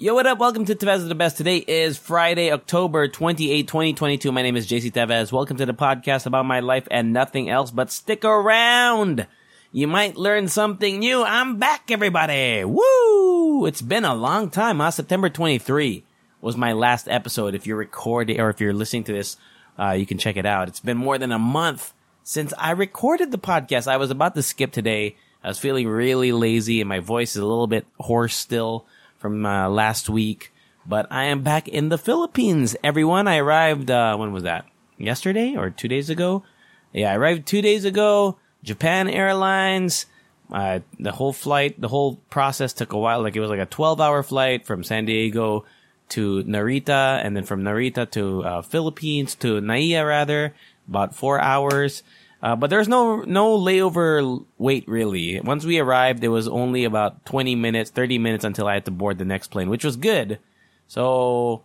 Yo, what up? Welcome to Tevez the Best. Today is Friday, October 28, 2022. My name is JC Tevez. Welcome to the podcast about my life and nothing else, but stick around. You might learn something new. I'm back, everybody. Woo! It's been a long time, huh? September 23 was my last episode. If you're recording or if you're listening to this, uh, you can check it out. It's been more than a month since I recorded the podcast. I was about to skip today. I was feeling really lazy and my voice is a little bit hoarse still from uh, last week. But I am back in the Philippines, everyone. I arrived, uh, when was that? Yesterday or two days ago? Yeah, I arrived two days ago. Japan Airlines. Uh, the whole flight, the whole process took a while. Like it was like a 12 hour flight from San Diego to Narita and then from Narita to, uh, Philippines to NAIA rather, about four hours. Uh, but there's no no layover wait really. Once we arrived, it was only about 20 minutes, 30 minutes until I had to board the next plane, which was good. So,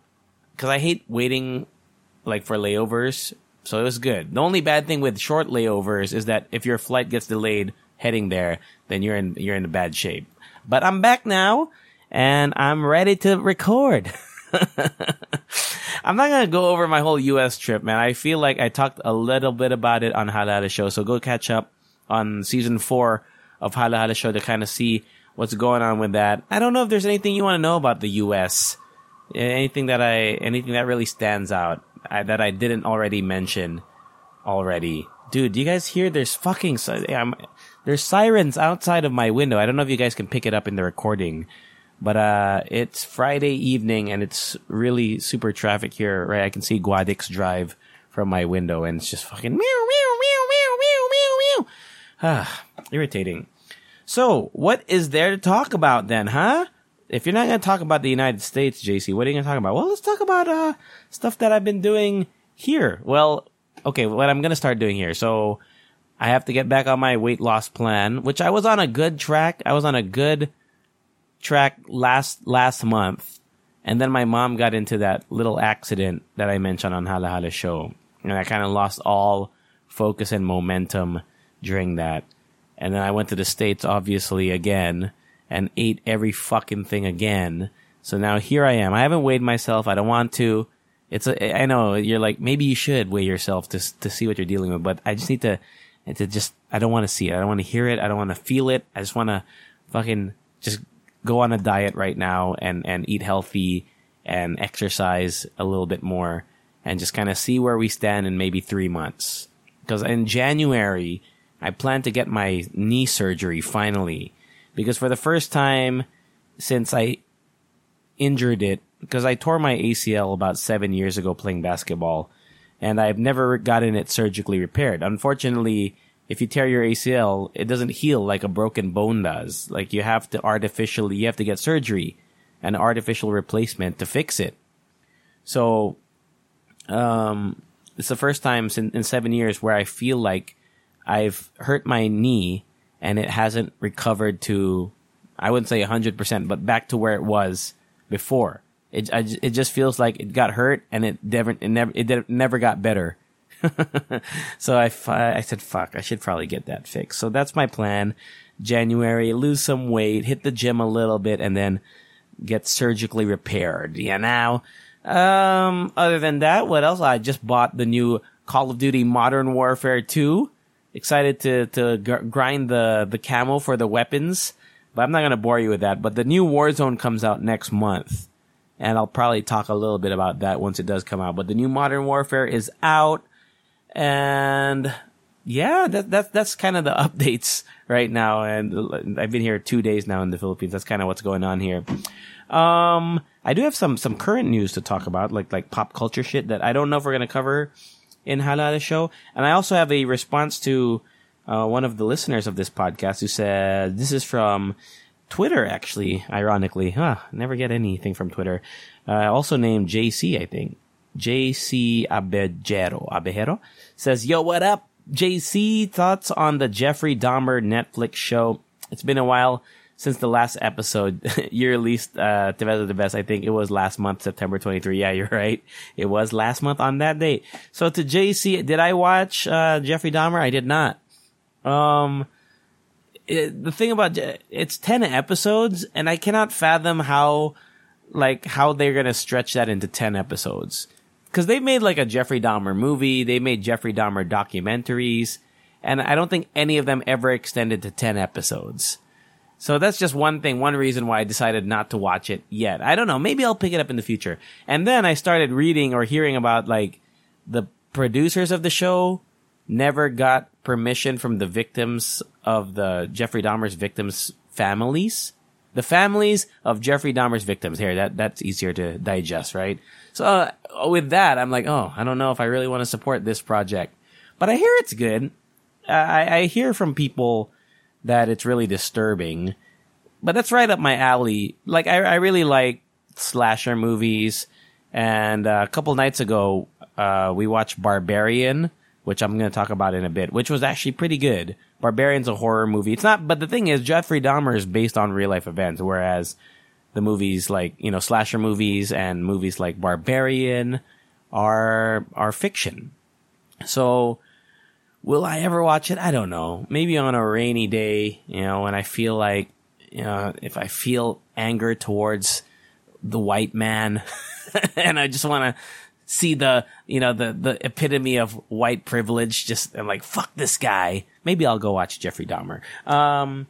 because I hate waiting like for layovers, so it was good. The only bad thing with short layovers is that if your flight gets delayed heading there, then you're in you're in bad shape. But I'm back now, and I'm ready to record. I'm not gonna go over my whole U.S. trip, man. I feel like I talked a little bit about it on Hala Hala Show, so go catch up on season four of Hala Hala Show to kind of see what's going on with that. I don't know if there's anything you want to know about the U.S. Anything that I, anything that really stands out I, that I didn't already mention already. Dude, do you guys hear? There's fucking, um, there's sirens outside of my window. I don't know if you guys can pick it up in the recording. But uh, it's Friday evening and it's really super traffic here, right? I can see Guadix Drive from my window and it's just fucking meow, meow, meow, meow, meow, meow, meow. Ah, irritating. So, what is there to talk about then, huh? If you're not going to talk about the United States, JC, what are you going to talk about? Well, let's talk about uh, stuff that I've been doing here. Well, okay, what I'm going to start doing here. So, I have to get back on my weight loss plan, which I was on a good track. I was on a good track last last month, and then my mom got into that little accident that I mentioned on Hala Hala show, and I kind of lost all focus and momentum during that. And then I went to the states, obviously, again, and ate every fucking thing again. So now here I am. I haven't weighed myself. I don't want to. It's a, I know you're like maybe you should weigh yourself to to see what you're dealing with, but I just need to to just I don't want to see it. I don't want to hear it. I don't want to feel it. I just want to fucking just go on a diet right now and, and eat healthy and exercise a little bit more and just kind of see where we stand in maybe three months. Because in January, I plan to get my knee surgery finally. Because for the first time since I injured it, because I tore my ACL about seven years ago playing basketball, and I've never gotten it surgically repaired. Unfortunately, if you tear your ACL, it doesn't heal like a broken bone does. Like you have to artificially, you have to get surgery, an artificial replacement to fix it. So, um, it's the first time in, in seven years where I feel like I've hurt my knee and it hasn't recovered to, I wouldn't say hundred percent, but back to where it was before. It, I, it just feels like it got hurt and it never, it never, it never got better so I, I said, fuck, I should probably get that fixed. So that's my plan. January, lose some weight, hit the gym a little bit, and then get surgically repaired. Yeah, now, um, other than that, what else? I just bought the new Call of Duty Modern Warfare 2. Excited to, to g- grind the, the camo for the weapons, but I'm not going to bore you with that. But the new Warzone comes out next month, and I'll probably talk a little bit about that once it does come out. But the new Modern Warfare is out. And yeah, that, that, that's kind of the updates right now. And I've been here two days now in the Philippines. That's kind of what's going on here. Um, I do have some, some current news to talk about, like, like pop culture shit that I don't know if we're going to cover in Hala Hala Show. And I also have a response to, uh, one of the listeners of this podcast who said, this is from Twitter, actually, ironically. Huh, never get anything from Twitter. Uh, also named JC, I think. JC Abejero, Abejero says, Yo, what up? JC, thoughts on the Jeffrey Dahmer Netflix show? It's been a while since the last episode you released, uh, Tevez the Best. I think it was last month, September 23. Yeah, you're right. It was last month on that date. So to JC, did I watch, uh, Jeffrey Dahmer? I did not. Um, it, the thing about it's 10 episodes and I cannot fathom how, like, how they're going to stretch that into 10 episodes. Cause they made like a Jeffrey Dahmer movie. They made Jeffrey Dahmer documentaries. And I don't think any of them ever extended to 10 episodes. So that's just one thing, one reason why I decided not to watch it yet. I don't know. Maybe I'll pick it up in the future. And then I started reading or hearing about like the producers of the show never got permission from the victims of the Jeffrey Dahmer's victims' families. The families of Jeffrey Dahmer's victims. Here, that that's easier to digest, right? So uh, with that, I'm like, oh, I don't know if I really want to support this project, but I hear it's good. I, I hear from people that it's really disturbing, but that's right up my alley. Like, I, I really like slasher movies, and uh, a couple nights ago, uh, we watched Barbarian which I'm going to talk about in a bit, which was actually pretty good. Barbarian's a horror movie. It's not, but the thing is, Jeffrey Dahmer is based on real life events, whereas the movies like, you know, slasher movies and movies like Barbarian are, are fiction. So, will I ever watch it? I don't know. Maybe on a rainy day, you know, when I feel like, you know, if I feel anger towards the white man and I just want to see the you know the the epitome of white privilege. Just I'm like fuck this guy. Maybe I'll go watch Jeffrey Dahmer. Um,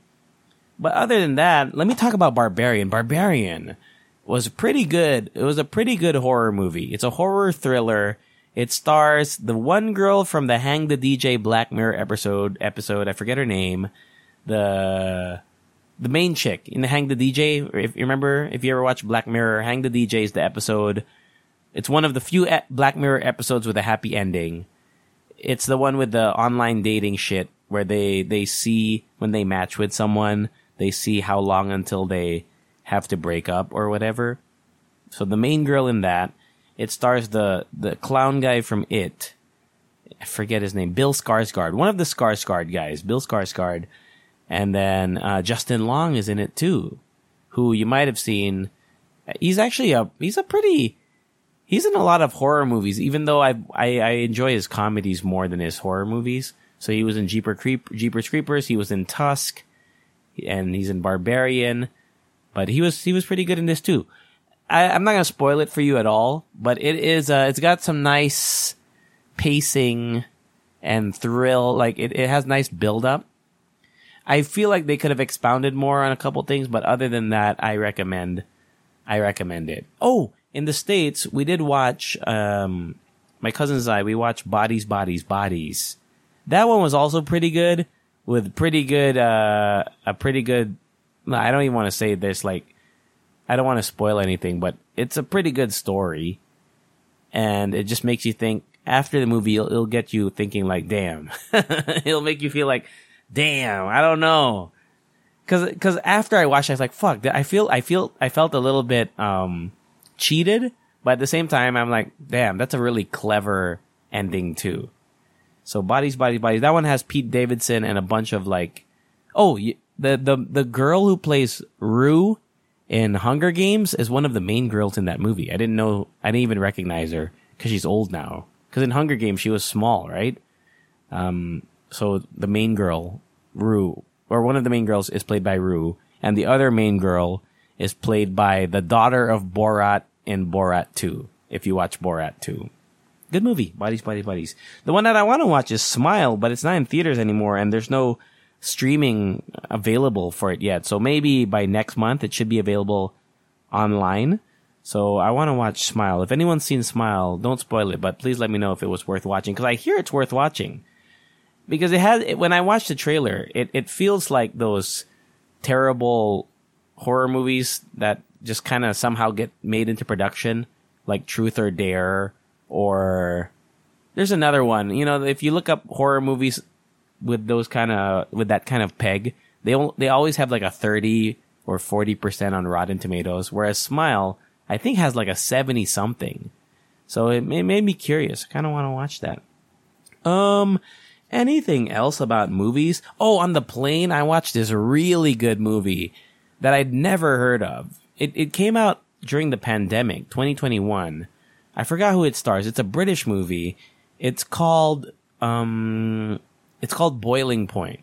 but other than that, let me talk about Barbarian. Barbarian was pretty good. It was a pretty good horror movie. It's a horror thriller. It stars the one girl from the Hang the DJ Black Mirror episode. Episode I forget her name. The the main chick in the Hang the DJ. If you remember, if you ever watched Black Mirror, Hang the DJ is the episode it's one of the few Black Mirror episodes with a happy ending. It's the one with the online dating shit where they, they see when they match with someone, they see how long until they have to break up or whatever. So the main girl in that, it stars the, the clown guy from It. I forget his name. Bill Skarsgård. One of the Skarsgård guys. Bill Skarsgård. And then, uh, Justin Long is in it too. Who you might have seen. He's actually a, he's a pretty, he's in a lot of horror movies, even though I, I, I enjoy his comedies more than his horror movies. So he was in Jeeper Creep, Jeepers Creepers. He was in Tusk, and he's in Barbarian. But he was he was pretty good in this too. I, am not gonna spoil it for you at all, but it is uh, it's got some nice pacing and thrill. Like it, it has nice build up. I feel like they could have expounded more on a couple things, but other than that, I recommend I recommend it. Oh, in the states, we did watch. Um, my cousins I we watched Bodies, Bodies, Bodies. That one was also pretty good with pretty good, uh, a pretty good. I don't even want to say this. Like, I don't want to spoil anything, but it's a pretty good story, and it just makes you think. After the movie, it'll, it'll get you thinking like, "Damn!" it'll make you feel like, "Damn!" I don't know, because because after I watched, it, I was like, "Fuck!" I feel I feel I felt a little bit um cheated, but at the same time, I'm like, damn, that's a really clever ending too. So bodies, bodies, bodies. That one has Pete Davidson and a bunch of like, oh, the the the girl who plays Rue in Hunger Games is one of the main girls in that movie. I didn't know, I didn't even recognize her because she's old now. Because in Hunger Games she was small, right? Um, so the main girl, Rue, or one of the main girls is played by Rue, and the other main girl is played by the daughter of Borat in Borat 2, if you watch Borat 2. Good movie. Bodies, bodies, bodies. The one that I want to watch is Smile, but it's not in theaters anymore and there's no streaming available for it yet. So maybe by next month it should be available online. So I want to watch Smile. If anyone's seen Smile, don't spoil it, but please let me know if it was worth watching because I hear it's worth watching. Because it has, when I watched the trailer, it, it feels like those terrible horror movies that just kind of somehow get made into production, like Truth or Dare, or there's another one. You know, if you look up horror movies with those kind of with that kind of peg, they they always have like a 30 or 40% on Rotten Tomatoes, whereas Smile, I think has like a 70 something. So it, it made me curious. I kind of want to watch that. Um, anything else about movies? Oh, on the plane, I watched this really good movie that I'd never heard of. It, it came out during the pandemic, 2021. I forgot who it stars. It's a British movie. It's called, um, it's called Boiling Point.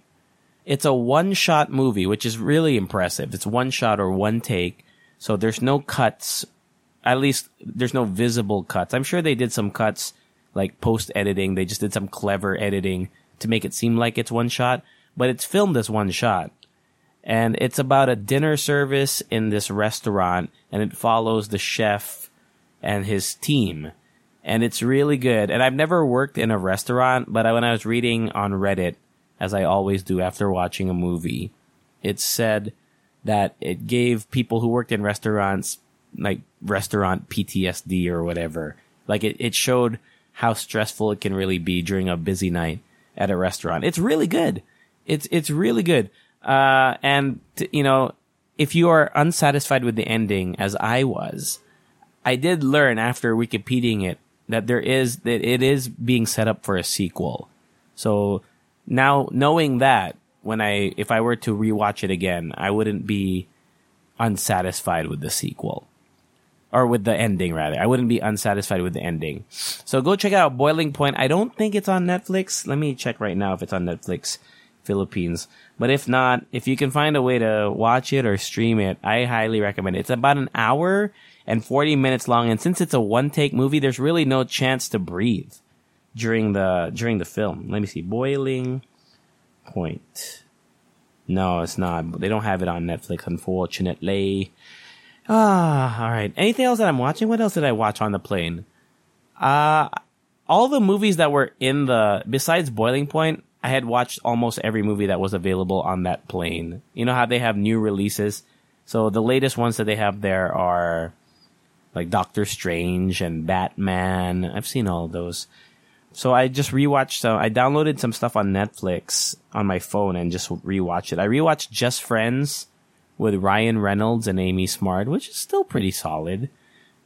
It's a one shot movie, which is really impressive. It's one shot or one take. So there's no cuts. At least there's no visible cuts. I'm sure they did some cuts like post editing. They just did some clever editing to make it seem like it's one shot, but it's filmed as one shot. And it's about a dinner service in this restaurant and it follows the chef and his team. And it's really good. And I've never worked in a restaurant, but when I was reading on Reddit, as I always do after watching a movie, it said that it gave people who worked in restaurants like restaurant PTSD or whatever. Like it, it showed how stressful it can really be during a busy night at a restaurant. It's really good. It's, it's really good. Uh, and you know, if you are unsatisfied with the ending as I was, I did learn after Wikipediaing it that there is, that it is being set up for a sequel. So now knowing that when I if I were to rewatch it again, I wouldn't be unsatisfied with the sequel or with the ending rather. I wouldn't be unsatisfied with the ending. So go check out Boiling Point. I don't think it's on Netflix. Let me check right now if it's on Netflix Philippines. But if not, if you can find a way to watch it or stream it, I highly recommend it. It's about an hour and 40 minutes long and since it's a one take movie, there's really no chance to breathe during the during the film. Let me see. Boiling Point. No, it's not. They don't have it on Netflix, unfortunately. Ah, all right. Anything else that I'm watching? What else did I watch on the plane? Uh all the movies that were in the besides Boiling Point, I had watched almost every movie that was available on that plane. You know how they have new releases? So the latest ones that they have there are like Doctor Strange and Batman. I've seen all those. So I just rewatched some, I downloaded some stuff on Netflix on my phone and just rewatched it. I rewatched Just Friends with Ryan Reynolds and Amy Smart, which is still pretty solid.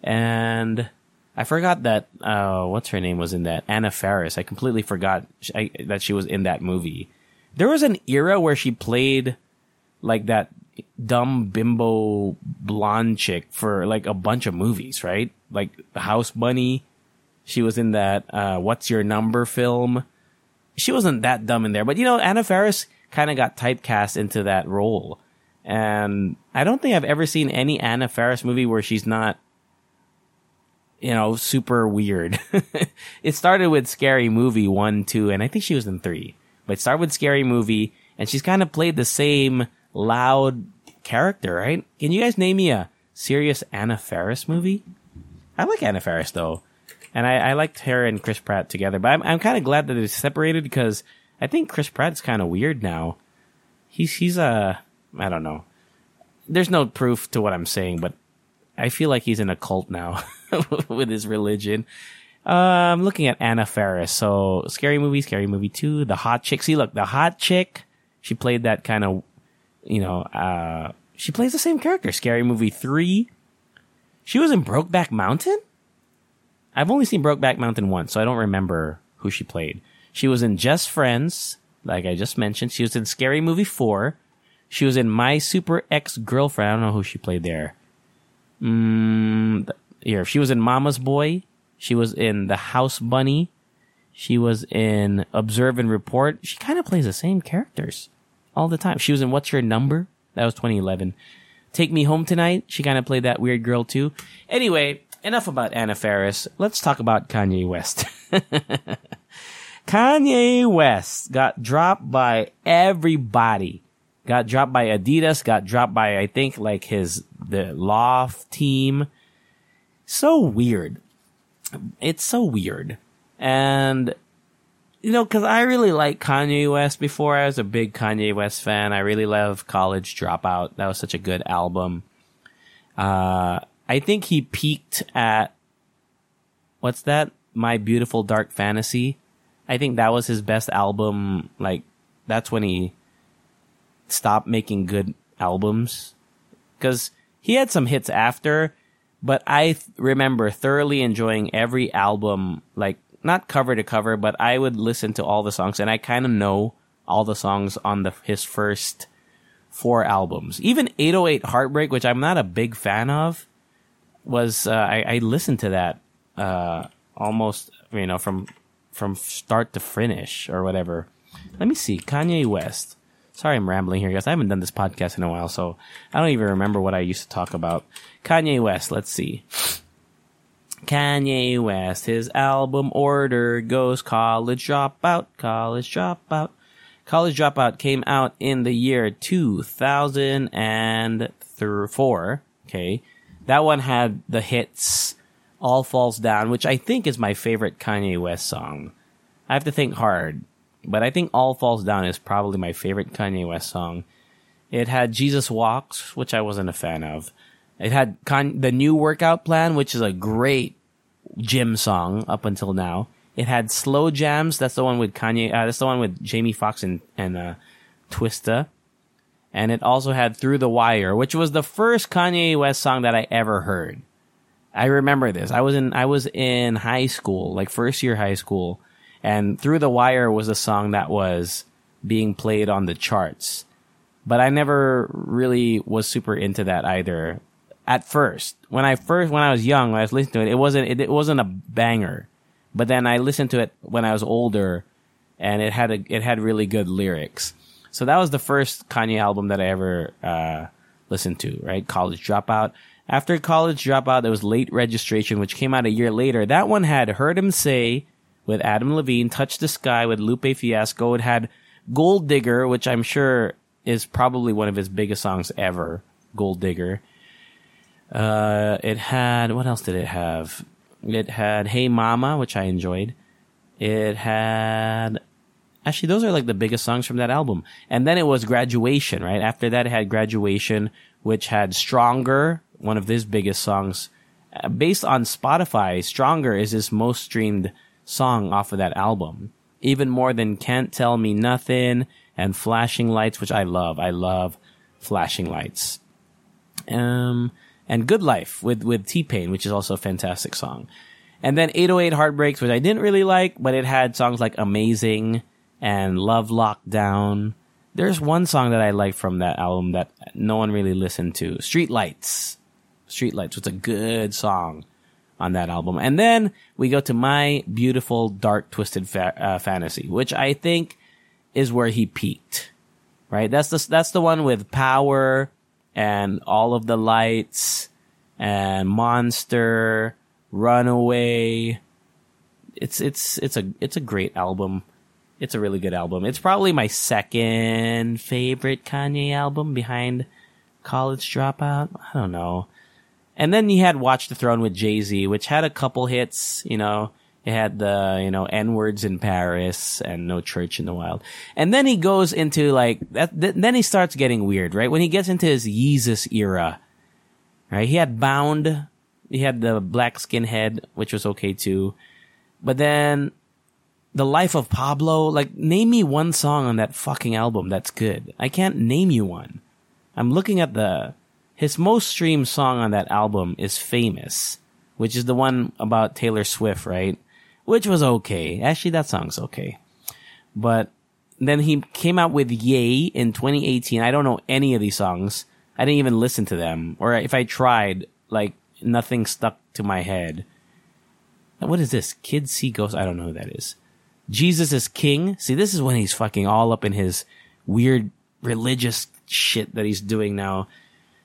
And I forgot that, uh, what's her name was in that? Anna Faris. I completely forgot I, that she was in that movie. There was an era where she played like that dumb bimbo blonde chick for like a bunch of movies, right? Like House Bunny she was in that uh, "What's Your Number" film. She wasn't that dumb in there, but you know, Anna Faris kind of got typecast into that role, and I don't think I've ever seen any Anna Faris movie where she's not, you know, super weird. it started with Scary Movie one, two, and I think she was in three. But it started with Scary Movie, and she's kind of played the same loud character, right? Can you guys name me a serious Anna Faris movie? I like Anna Faris though and I, I liked her and Chris Pratt together. But I'm I'm kind of glad that they're separated because I think Chris Pratt's kind of weird now. He's he's a uh, I don't know. There's no proof to what I'm saying, but I feel like he's in a cult now with his religion. I'm looking at Anna Faris. So scary movie, scary movie two, the hot chick. See, look, the hot chick. She played that kind of, you know, uh, she plays the same character. Scary movie three. She was in Brokeback Mountain. I've only seen Brokeback Mountain once, so I don't remember who she played. She was in Just Friends, like I just mentioned. She was in Scary Movie 4. She was in My Super Ex Girlfriend. I don't know who she played there. Mm, here, she was in Mama's Boy. She was in The House Bunny. She was in Observe and Report. She kind of plays the same characters all the time. She was in What's Your Number? That was 2011. Take Me Home Tonight. She kind of played that weird girl too. Anyway, enough about Anna Faris. Let's talk about Kanye West. Kanye West got dropped by everybody. Got dropped by Adidas, got dropped by, I think, like his, the Loft team. So weird. It's so weird. And, you know, cause I really like Kanye West before. I was a big Kanye West fan. I really love College Dropout. That was such a good album. Uh, I think he peaked at what's that? My Beautiful Dark Fantasy. I think that was his best album. Like that's when he stopped making good albums. because he had some hits after, but I th- remember thoroughly enjoying every album, like not cover to cover, but I would listen to all the songs, and I kind of know all the songs on the his first four albums. Even 808 Heartbreak, which I'm not a big fan of, was uh, I, I listened to that uh, almost you know from from start to finish or whatever. Let me see Kanye West. Sorry, I'm rambling here, guys. I haven't done this podcast in a while, so I don't even remember what I used to talk about. Kanye West. Let's see. Kanye West. His album order goes College Dropout, College Dropout. College Dropout came out in the year 2004. Okay. That one had the hits All Falls Down, which I think is my favorite Kanye West song. I have to think hard, but I think All Falls Down is probably my favorite Kanye West song. It had Jesus Walks, which I wasn't a fan of. It had Con- the new workout plan, which is a great gym song up until now. It had slow jams. That's the one with Kanye. Uh, that's the one with Jamie Foxx and and uh, Twista. And it also had Through the Wire, which was the first Kanye West song that I ever heard. I remember this. I was in I was in high school, like first year high school, and Through the Wire was a song that was being played on the charts. But I never really was super into that either. At first, when I first when I was young, when I was listening to it, it wasn't it, it wasn't a banger. But then I listened to it when I was older, and it had a, it had really good lyrics. So that was the first Kanye album that I ever uh, listened to. Right, College Dropout. After College Dropout, there was Late Registration, which came out a year later. That one had Heard 'Em Say with Adam Levine, Touch the Sky with Lupe Fiasco. It had Gold Digger, which I'm sure is probably one of his biggest songs ever. Gold Digger. Uh, it had what else did it have? It had Hey Mama, which I enjoyed. It had actually those are like the biggest songs from that album. And then it was Graduation, right? After that, it had Graduation, which had Stronger, one of his biggest songs. Uh, based on Spotify, Stronger is his most streamed song off of that album. Even more than Can't Tell Me Nothing and Flashing Lights, which I love. I love Flashing Lights. Um, and Good Life with, with T-Pain, which is also a fantastic song. And then 808 Heartbreaks, which I didn't really like, but it had songs like Amazing and Love Lockdown. There's one song that I like from that album that no one really listened to. Street Lights. Street Lights was a good song on that album. And then we go to My Beautiful Dark Twisted fa- uh, Fantasy, which I think is where he peaked. Right? That's the, that's the one with Power and All of the Lights and Monster, Runaway. It's, it's, it's a, it's a great album. It's a really good album. It's probably my second favorite Kanye album behind College Dropout. I don't know. And then he had Watch the Throne with Jay Z, which had a couple hits. You know, it had the you know N words in Paris and No Church in the Wild. And then he goes into like that. Th- then he starts getting weird, right? When he gets into his Yeezus era, right? He had Bound. He had the Black Skinhead, which was okay too. But then the Life of Pablo. Like, name me one song on that fucking album that's good. I can't name you one. I'm looking at the his most streamed song on that album is Famous, which is the one about Taylor Swift, right? Which was okay. Actually, that song's okay. But then he came out with Ye in 2018. I don't know any of these songs. I didn't even listen to them. Or if I tried, like, nothing stuck to my head. What is this? Kids See Ghosts? I don't know who that is. Jesus is King. See, this is when he's fucking all up in his weird religious shit that he's doing now.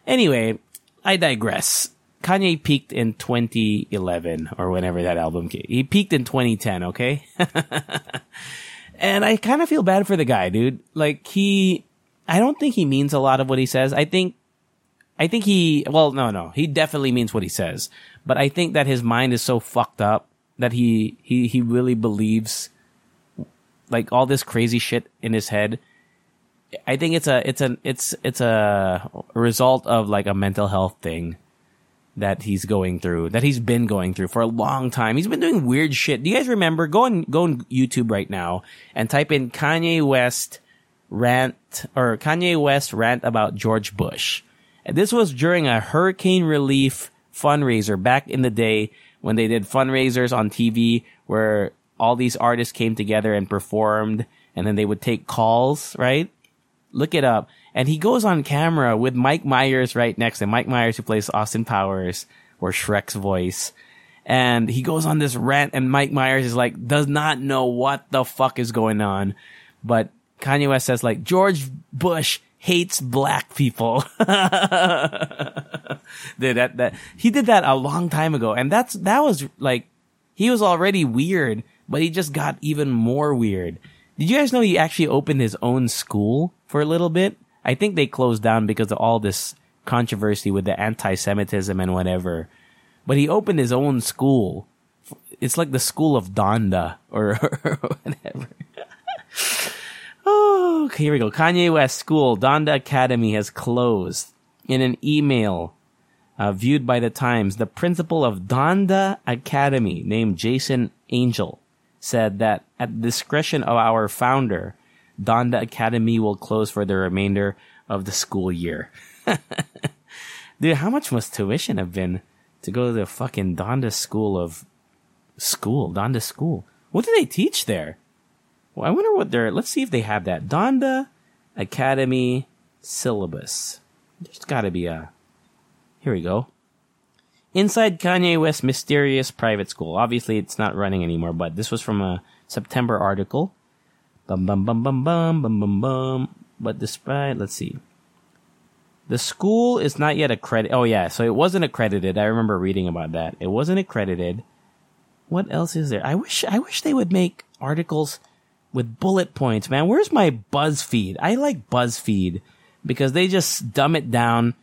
Anyway, I digress. Kanye peaked in 2011 or whenever that album came. He peaked in 2010, okay? and I kind of feel bad for the guy, dude. Like he, I don't think he means a lot of what he says. I think, I think he, well, no, no, he definitely means what he says. But I think that his mind is so fucked up that he, he, he really believes like all this crazy shit in his head. I think it's a it's a it's it's a result of like a mental health thing that he's going through that he's been going through for a long time. He's been doing weird shit. Do you guys remember? Go on go on YouTube right now and type in Kanye West rant or Kanye West rant about George Bush. This was during a hurricane relief fundraiser back in the day when they did fundraisers on TV where all these artists came together and performed and then they would take calls, right? Look it up. And he goes on camera with Mike Myers right next to him. Mike Myers who plays Austin Powers or Shrek's voice. And he goes on this rant and Mike Myers is like, does not know what the fuck is going on. But Kanye West says like, George Bush hates black people. Dude, that, that, he did that a long time ago. And that's, that was like, he was already weird, but he just got even more weird. Did you guys know he actually opened his own school for a little bit? I think they closed down because of all this controversy with the anti-Semitism and whatever. But he opened his own school. It's like the school of Donda or, or whatever. oh, here we go. Kanye West School, Donda Academy has closed. In an email uh, viewed by the Times, the principal of Donda Academy, named Jason Angel, said that at the discretion of our founder, Donda Academy will close for the remainder of the school year. Dude, how much must tuition have been to go to the fucking Donda School of School? Donda School. What do they teach there? Well, I wonder what they're. Let's see if they have that Donda Academy syllabus. There's got to be a. Here we go. Inside Kanye West's mysterious private school. Obviously, it's not running anymore, but this was from a September article. Bum bum bum bum bum bum bum bum. But despite, let's see. The school is not yet accredited. Oh yeah, so it wasn't accredited. I remember reading about that. It wasn't accredited. What else is there? I wish I wish they would make articles with bullet points, man. Where's my BuzzFeed? I like BuzzFeed because they just dumb it down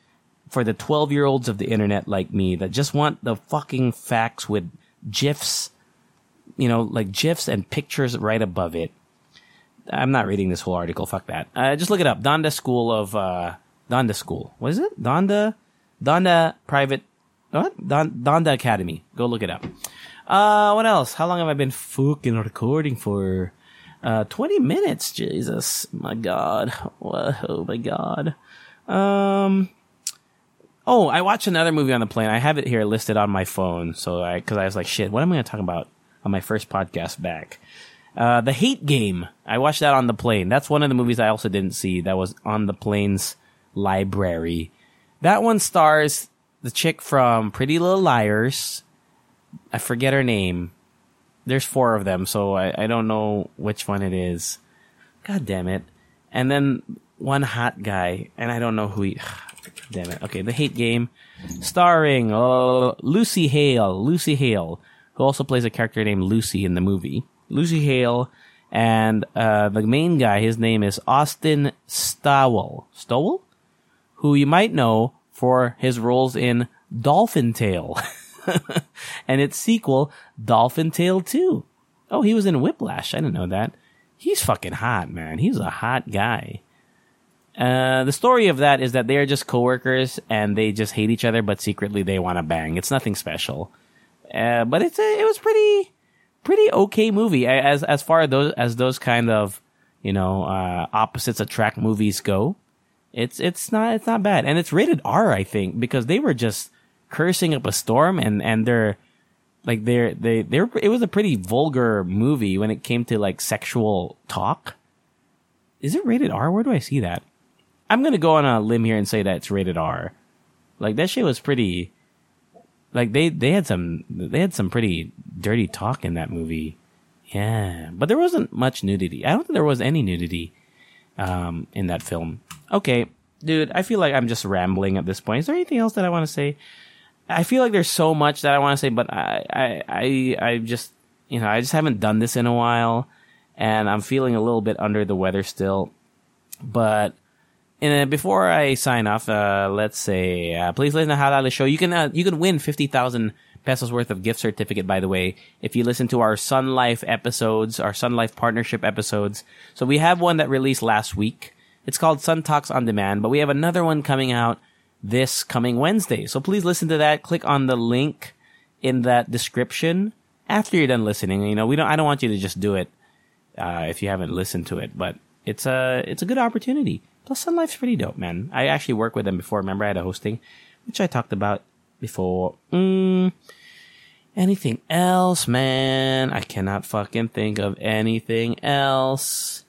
for the 12 year olds of the internet like me that just want the fucking facts with GIFs, you know, like GIFs and pictures right above it. I'm not reading this whole article. Fuck that. Uh, just look it up. Donda School of, uh, Donda School. What is it? Donda, Donda Private, what? Don, Donda Academy. Go look it up. Uh, what else? How long have I been fucking recording for? Uh, 20 minutes. Jesus. My God. Oh my God. Um, oh, I watched another movie on the plane. I have it here listed on my phone. So I, cause I was like, shit, what am I going to talk about on my first podcast back? Uh, The Hate Game. I watched that on the plane. That's one of the movies I also didn't see that was on the plane's library. That one stars the chick from Pretty Little Liars. I forget her name. There's four of them, so I, I don't know which one it is. God damn it. And then one hot guy, and I don't know who he. Damn it. Okay, The Hate Game, starring uh, Lucy Hale. Lucy Hale, who also plays a character named Lucy in the movie. Lucy Hale, and uh, the main guy, his name is Austin Stowell. Stowell? Who you might know for his roles in Dolphin Tale. and its sequel, Dolphin Tale 2. Oh, he was in Whiplash. I didn't know that. He's fucking hot, man. He's a hot guy. Uh, the story of that is that they are just coworkers and they just hate each other, but secretly they want to bang. It's nothing special. Uh, but it's a, it was pretty, pretty okay movie as, as far as those, as those kind of, you know, uh, opposites attract movies go. It's, it's not, it's not bad. And it's rated R, I think, because they were just cursing up a storm and, and they're, like they're, they, they're, it was a pretty vulgar movie when it came to like sexual talk. Is it rated R? Where do I see that? I'm gonna go on a limb here and say that it's rated R. Like that shit was pretty. Like they they had some they had some pretty dirty talk in that movie. Yeah, but there wasn't much nudity. I don't think there was any nudity um, in that film. Okay, dude, I feel like I'm just rambling at this point. Is there anything else that I want to say? I feel like there's so much that I want to say, but I, I, I, I just, you know, I just haven't done this in a while, and I'm feeling a little bit under the weather still. But and before I sign off, uh, let's say, uh, please listen to Halal Show. You can, uh, you can win 50,000 pesos worth of gift certificate, by the way, if you listen to our Sun Life episodes, our Sun Life partnership episodes. So we have one that released last week. It's called Sun Talks on Demand, but we have another one coming out this coming Wednesday. So please listen to that. Click on the link in that description after you're done listening. You know, we don't, I don't want you to just do it, uh, if you haven't listened to it, but it's a, it's a good opportunity Plus, Sun Life's pretty dope, man. I actually worked with them before. Remember, I had a hosting, which I talked about before. Mm, anything else, man? I cannot fucking think of anything else.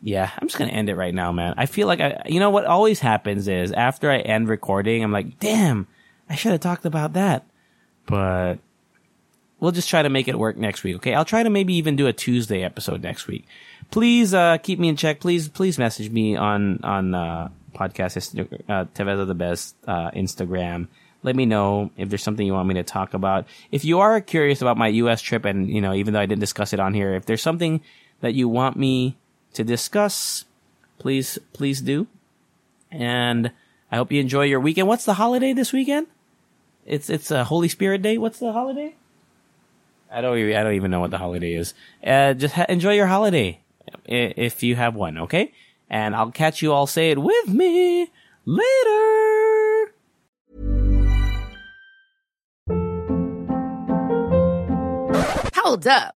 Yeah, I'm just gonna end it right now, man. I feel like I, you know what always happens is after I end recording, I'm like, damn, I should have talked about that. But we'll just try to make it work next week. Okay. I'll try to maybe even do a Tuesday episode next week. Please, uh, keep me in check. Please, please message me on, on, uh, podcast, uh, Tevez the best, uh, Instagram. Let me know if there's something you want me to talk about. If you are curious about my US trip and, you know, even though I didn't discuss it on here, if there's something that you want me to discuss, please, please do. And I hope you enjoy your weekend. What's the holiday this weekend? It's, it's a Holy Spirit Day. What's the holiday? I don't even, I don't even know what the holiday is. Uh, just ha- enjoy your holiday if you have one, okay? And I'll catch you all. Say it with me later. Hold up.